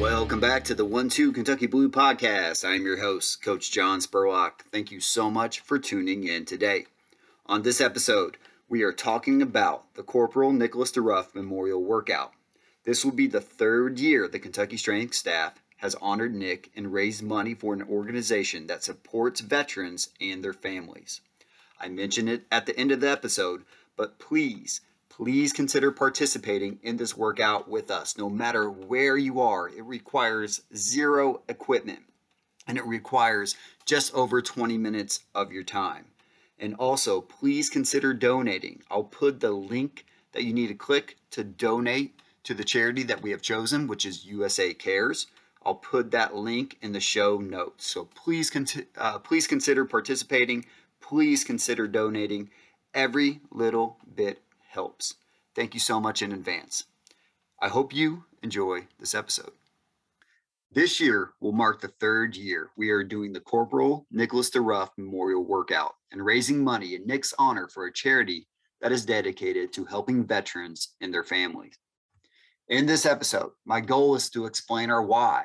Welcome back to the 1 2 Kentucky Blue Podcast. I'm your host, Coach John Spurlock. Thank you so much for tuning in today. On this episode, we are talking about the Corporal Nicholas Dieruf Memorial Workout. This will be the third year the Kentucky Strength staff has honored Nick and raised money for an organization that supports veterans and their families. I mentioned it at the end of the episode, but please, please consider participating in this workout with us. No matter where you are, it requires zero equipment and it requires just over 20 minutes of your time. And also, please consider donating. I'll put the link that you need to click to donate to the charity that we have chosen, which is USA Cares. I'll put that link in the show notes. So please, con- uh, please consider participating. Please consider donating. Every little bit. Thank you so much in advance. I hope you enjoy this episode. This year will mark the third year we are doing the Corporal Nicholas Dieruf Memorial Workout and raising money in Nick's honor for a charity that is dedicated to helping veterans and their families. In this episode, my goal is to explain our why,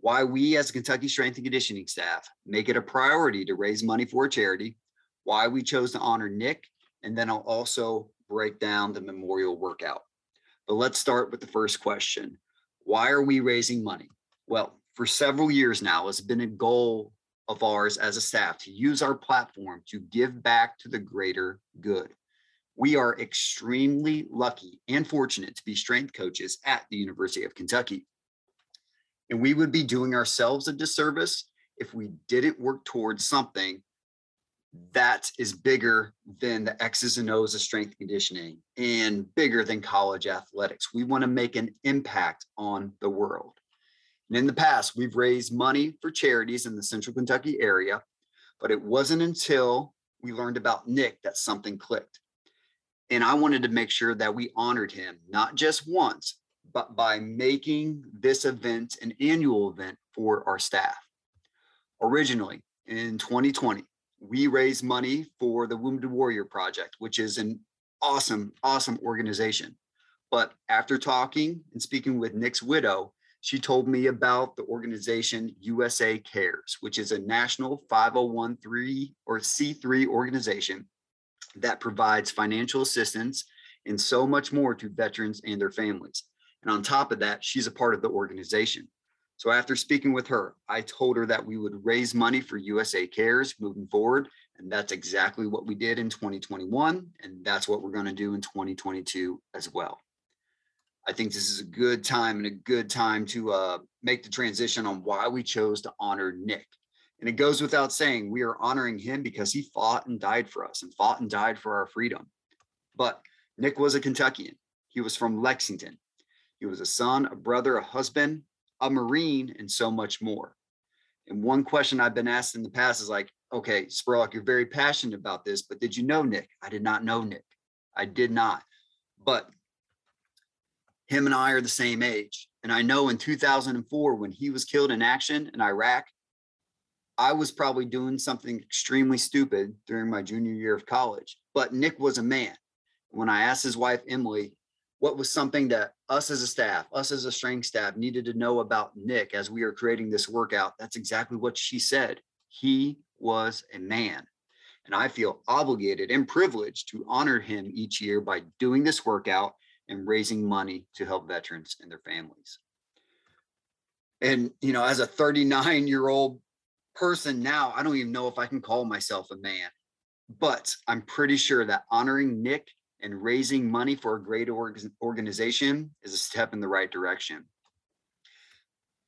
why we as Kentucky Strength and Conditioning staff make it a priority to raise money for a charity, why we chose to honor Nick, and then I'll also break down the memorial workout. But let's start with the first question. Why are we raising money? Well, for several years now, it's been a goal of ours as a staff to use our platform to give back to the greater good. We are extremely lucky and fortunate to be strength coaches at the University of Kentucky. And we would be doing ourselves a disservice if we didn't work towards something that is bigger than the X's and O's of strength conditioning and bigger than college athletics. We want to make an impact on the world. And in the past, we've raised money for charities in the central Kentucky area, but it wasn't until we learned about Nick that something clicked. And I wanted to make sure that we honored him, not just once, but by making this event an annual event for our staff. Originally in 2020, we raise money for the Wounded Warrior Project, which is an awesome, awesome organization. But after talking and speaking with Nick's widow, she told me about the organization USA Cares, which is a national 5013 or C3 organization that provides financial assistance and so much more to veterans and their families. And on top of that, she's a part of the organization. So after speaking with her, I told her that we would raise money for USA Cares moving forward. And that's exactly what we did in 2021. And that's what we're going to do in 2022 as well. I think this is a good time and a good time to uh, make the transition on why we chose to honor Nick. And it goes without saying, we are honoring him because he fought and died for us and fought and died for our freedom. But Nick was a Kentuckian. He was from Lexington. He was a son, a brother, a husband, a Marine, and so much more. And one question I've been asked in the past is like, okay, Spurlock, you're very passionate about this, but did you know Nick? I did not know Nick. I did not. But him and I are the same age. And I know in 2004, when he was killed in action in Iraq, I was probably doing something extremely stupid during my junior year of college. But Nick was a man. When I asked his wife, Emily, what was something that us as a staff, us as a strength staff needed to know about Nick as we are creating this workout, that's exactly what she said. He was a man. And I feel obligated and privileged to honor him each year by doing this workout and raising money to help veterans and their families. And, you know, as a 39 year old person now, I don't even know if I can call myself a man, but I'm pretty sure that honoring Nick and raising money for a great organization is a step in the right direction.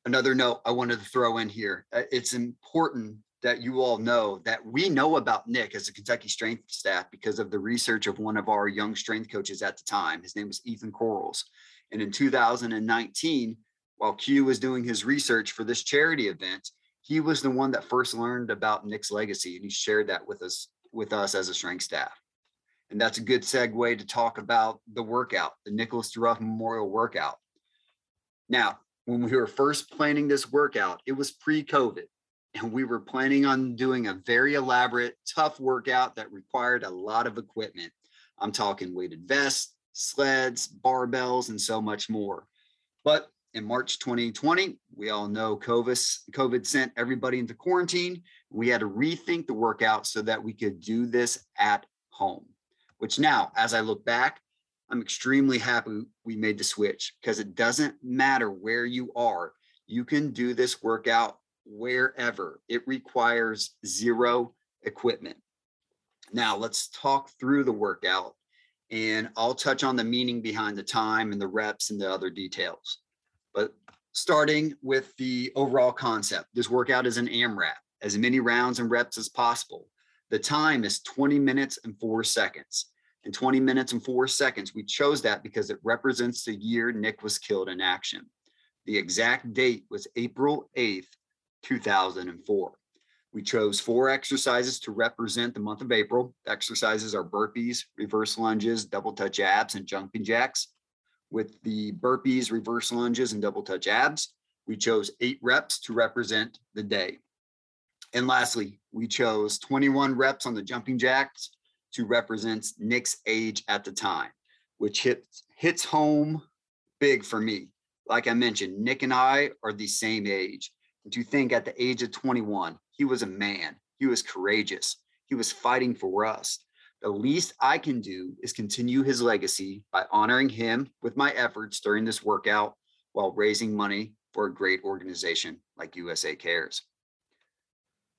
Another note I wanted to throw in here uh, it's important that you all know that we know about Nick as a Kentucky strength staff because of the research of one of our young strength coaches at the time. His name was Ethan Corals. And in 2019, while Q was doing his research for this charity event, he was the one that first learned about Nick's legacy and he shared that with us with us as a strength staff. And that's a good segue to talk about the workout, the Nicholas Dieruf Memorial Workout. Now, when we were first planning this workout, it was pre-COVID and we were planning on doing a very elaborate, tough workout that required a lot of equipment. I'm talking weighted vests, sleds, barbells, and so much more. But in March 2020, we all know COVID, COVID sent everybody into quarantine. We had to rethink the workout so that we could do this at home, which now, as I look back, I'm extremely happy we made the switch because it doesn't matter where you are. You can do this workout wherever. It requires zero equipment. Now, let's talk through the workout and I'll touch on the meaning behind the time and the reps and the other details. But starting with the overall concept, this workout is an AMRAP, as many rounds and reps as possible. The time is 20 minutes and four seconds. In 20 minutes and four seconds, we chose that because it represents the year Nick was killed in action. The exact date was April 8th, 2004. We chose four exercises to represent the month of April. The exercises are burpees, reverse lunges, double touch abs, and jumping jacks. With the burpees, reverse lunges, and double touch abs, we chose eight reps to represent the day. And lastly, we chose 21 reps on the jumping jacks to represent Nick's age at the time, which hits, hits home big for me. Like I mentioned, Nick and I are the same age. And to think at the age of 21, he was a man, he was courageous, he was fighting for us. The least I can do is continue his legacy by honoring him with my efforts during this workout while raising money for a great organization like USA Cares.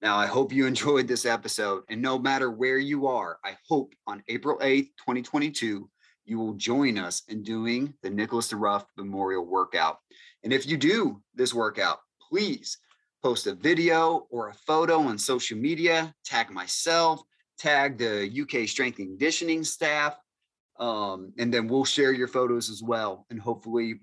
Now, I hope you enjoyed this episode. And no matter where you are, I hope on April 8th, 2022, you will join us in doing the Nicholas Dieruf Memorial Workout. And if you do this workout, please post a video or a photo on social media, tag myself, tag the UK Strength and Conditioning staff, um, and then we'll share your photos as well. And hopefully,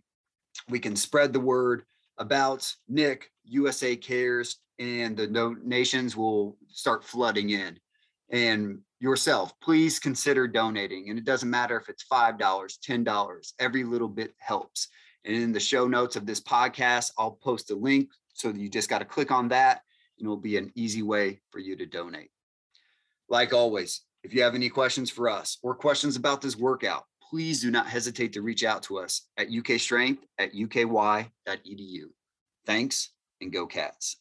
we can spread the word about Nick, USA Cares, and the donations will start flooding in. And yourself, please consider donating. And it doesn't matter if it's $5, $10, every little bit helps. And in the show notes of this podcast, I'll post a link so you just got to click on that and it'll be an easy way for you to donate. Like always, if you have any questions for us or questions about this workout, please do not hesitate to reach out to us at ukstrength at uky.edu. Thanks and go cats.